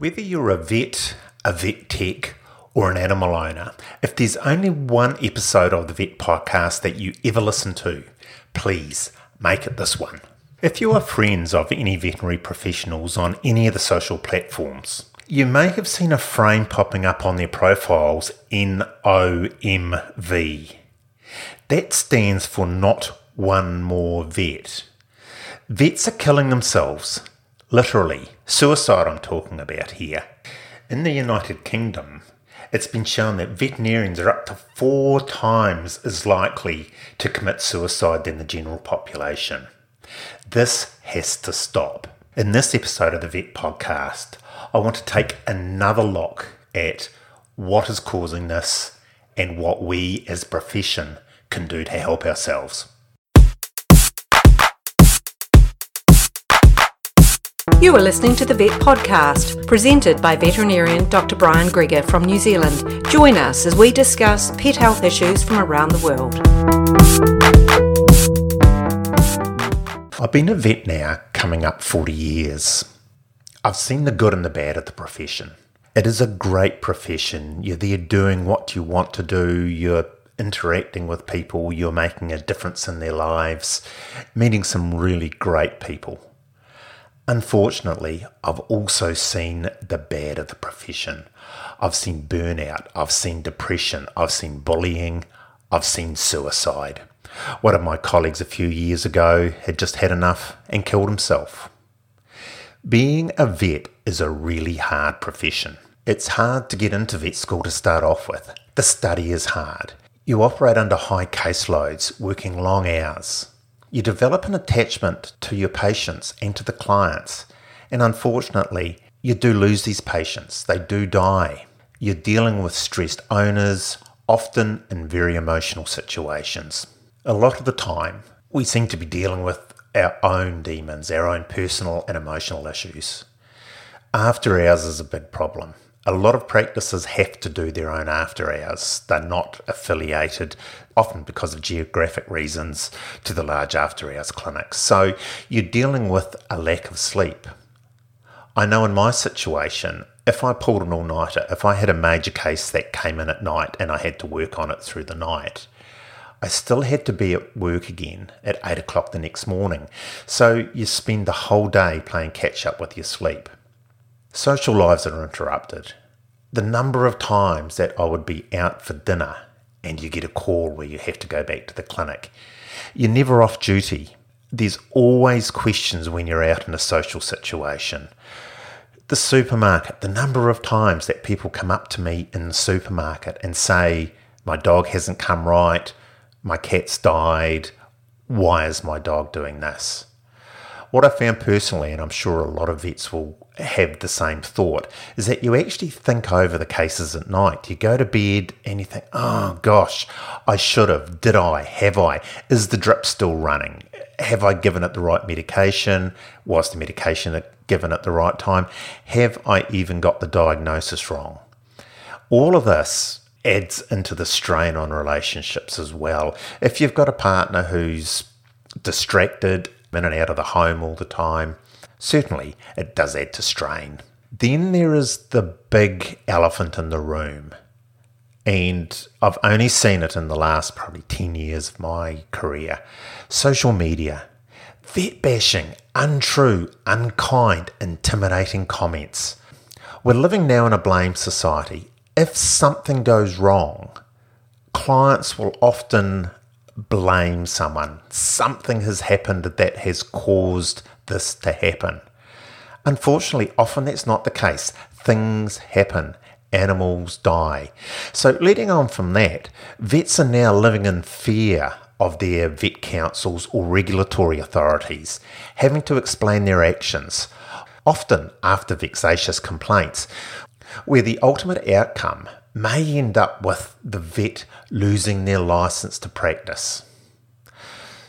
Whether you're a vet, a vet tech, or an animal owner, if there's only one episode of the Vet Podcast that you ever listen to, please make it this one. If you are friends of any veterinary professionals on any of the social platforms, you may have seen a frame popping up on their profiles NOMV. That stands for not one more vet. Vets are killing themselves, literally. Suicide, I'm talking about here. In the United Kingdom, it's been shown that veterinarians are up to four times as likely to commit suicide than the general population. This has to stop. In this episode of the Vet Podcast, I want to take another look at what is causing this and what we as a profession can do to help ourselves. You are listening to the Vet Podcast, presented by veterinarian Dr. Brian Greger from New Zealand. Join us as we discuss pet health issues from around the world. I've been a vet now coming up 40 years. I've seen the good and the bad of the profession. It is a great profession. You're there doing what you want to do, you're interacting with people, you're making a difference in their lives, meeting some really great people. Unfortunately, I've also seen the bad of the profession. I've seen burnout, I've seen depression, I've seen bullying, I've seen suicide. One of my colleagues a few years ago had just had enough and killed himself. Being a vet is a really hard profession. It's hard to get into vet school to start off with. The study is hard. You operate under high caseloads, working long hours. You develop an attachment to your patients and to the clients, and unfortunately, you do lose these patients. They do die. You're dealing with stressed owners, often in very emotional situations. A lot of the time, we seem to be dealing with our own demons, our own personal and emotional issues. After hours is a big problem a lot of practices have to do their own after hours. They're not affiliated, often because of geographic reasons, to the large after hours clinics. So you're dealing with a lack of sleep. I know in my situation, if I pulled an all nighter, if I had a major case that came in at night and I had to work on it through the night, I still had to be at work again at 8 o'clock the next morning. So you spend the whole day playing catch up with your sleep. Social lives are interrupted. The number of times that I would be out for dinner and you get a call where you have to go back to the clinic. You're never off duty. There's always questions when you're out in a social situation. The supermarket, the number of times that people come up to me in the supermarket and say, My dog hasn't come right, my cat's died, why is my dog doing this? What I found personally, and I'm sure a lot of vets will have the same thought, is that you actually think over the cases at night. You go to bed and you think, oh gosh, I should have. Did I? Have I? Is the drip still running? Have I given it the right medication? Was the medication given at the right time? Have I even got the diagnosis wrong? All of this adds into the strain on relationships as well. If you've got a partner who's distracted, in and out of the home all the time. Certainly, it does add to strain. Then there is the big elephant in the room. And I've only seen it in the last probably 10 years of my career. Social media, vet bashing, untrue, unkind, intimidating comments. We're living now in a blame society. If something goes wrong, clients will often blame someone. Something has happened that has caused this to happen. Unfortunately, often that's not the case. Things happen. Animals die. So, leading on from that, vets are now living in fear of their vet councils or regulatory authorities, having to explain their actions, often after vexatious complaints, where the ultimate outcome may end up with the vet losing their license to practice.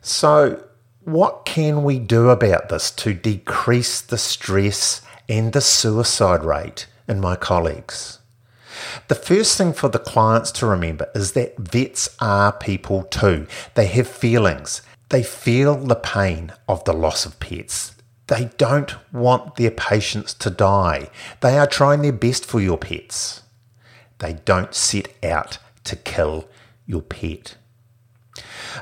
So, what can we do about this to decrease the stress and the suicide rate in my colleagues? The first thing for the clients to remember is that vets are people too. They have feelings. They feel the pain of the loss of pets. They don't want their patients to die. They are trying their best for your pets. They don't set out to kill your pet.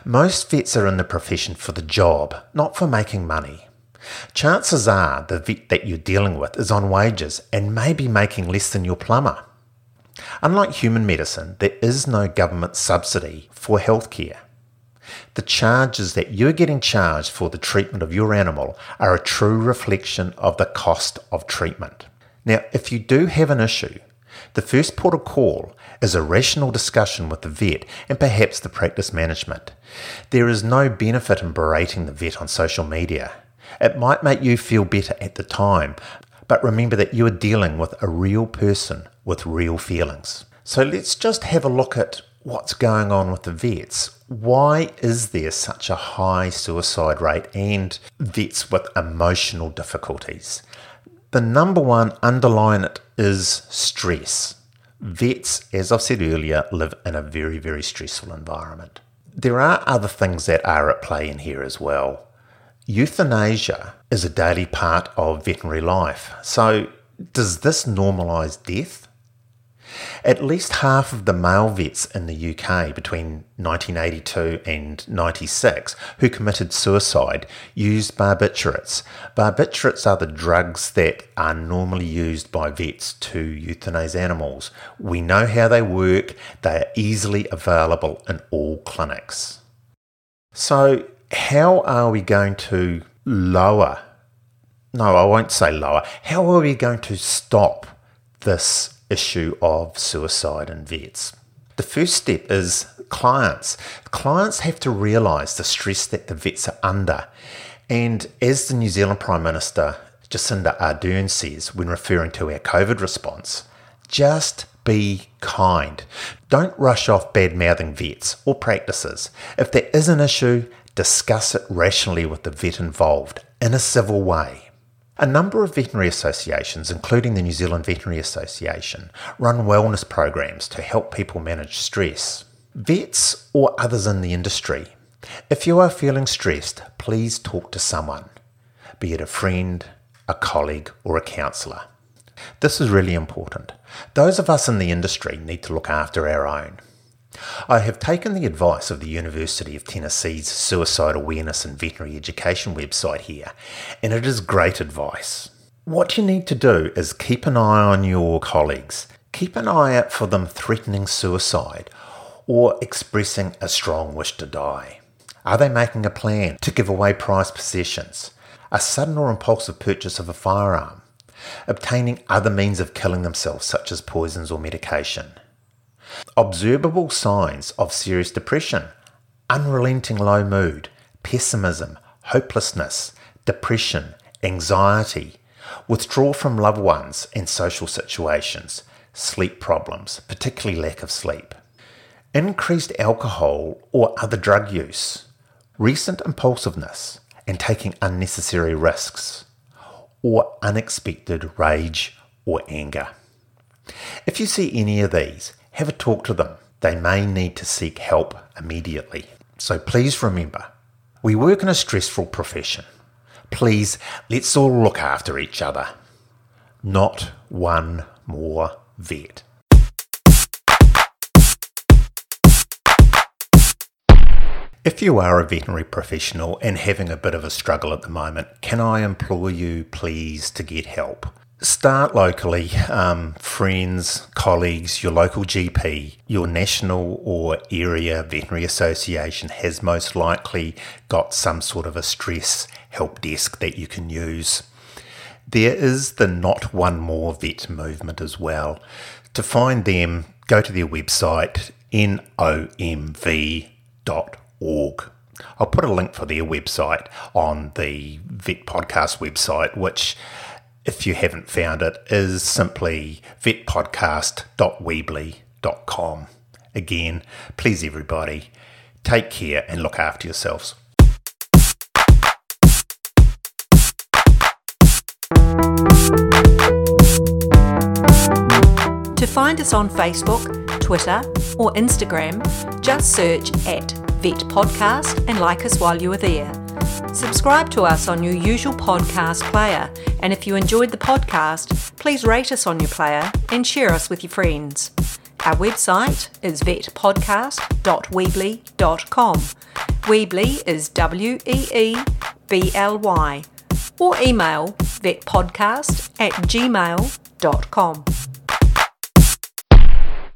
Most vets are in the profession for the job, not for making money. Chances are the vet that you're dealing with is on wages and may be making less than your plumber. Unlike human medicine, there is no government subsidy for healthcare. The charges that you're getting charged for the treatment of your animal are a true reflection of the cost of treatment. Now, if you do have an issue, the first port of call is a rational discussion with the vet and perhaps the practice management. There is no benefit in berating the vet on social media. It might make you feel better at the time, but remember that you are dealing with a real person with real feelings. So let's just have a look at what's going on with the vets. Why is there such a high suicide rate and vets with emotional difficulties? The number one underlying it is stress. Vets, as I've said earlier, live in a very, very stressful environment. There are other things that are at play in here as well. Euthanasia is a daily part of veterinary life. So, does this normalise death? At least half of the male vets in the UK between 1982 and 96 who committed suicide used barbiturates. Barbiturates are the drugs that are normally used by vets to euthanize animals. We know how they work, they are easily available in all clinics. So, how are we going to lower? No, I won't say lower. How are we going to stop this issue of suicide in vets. The first step is clients. Clients have to realise the stress that the vets are under. And as the New Zealand Prime Minister Jacinda Ardern says when referring to our COVID response, just be kind. Don't rush off bad mouthing vets or practices. If there is an issue, discuss it rationally with the vet involved in a civil way. A number of veterinary associations, including the New Zealand Veterinary Association, run wellness programs to help people manage stress. Vets or others in the industry, if you are feeling stressed, please talk to someone, be it a friend, a colleague, or a counsellor. This is really important. Those of us in the industry need to look after our own. I have taken the advice of the University of Tennessee's Suicide Awareness and Veterinary Education website here, and it is great advice. What you need to do is keep an eye on your colleagues. Keep an eye out for them threatening suicide or expressing a strong wish to die. Are they making a plan to give away prized possessions? A sudden or impulsive purchase of a firearm? Obtaining other means of killing themselves, such as poisons or medication? Observable signs of serious depression, unrelenting low mood, pessimism, hopelessness, depression, anxiety, withdrawal from loved ones and social situations, sleep problems, particularly lack of sleep, increased alcohol or other drug use, recent impulsiveness and taking unnecessary risks, or unexpected rage or anger. If you see any of these, have a talk to them. They may need to seek help immediately. So please remember, we work in a stressful profession. Please, let's all look after each other. Not one more vet. If you are a veterinary professional and having a bit of a struggle at the moment, can I implore you please to get help? Start locally, um, friends, colleagues, your local GP, your national or area veterinary association has most likely got some sort of a stress help desk that you can use. There is the Not One More Vet movement as well. To find them, go to their website, nomv.org. I'll put a link for their website on the Vet Podcast website, which if you haven't found it, is simply vetpodcast.weebly.com. Again, please everybody, take care and look after yourselves. To find us on Facebook, Twitter, or Instagram, just search at Vet Podcast and like us while you are there. Subscribe to us on your usual podcast player, and if you enjoyed the podcast, please rate us on your player and share us with your friends. Our website is vetpodcast.weebly.com. Weebly is W E E B L Y. Or email vetpodcast at gmail.com.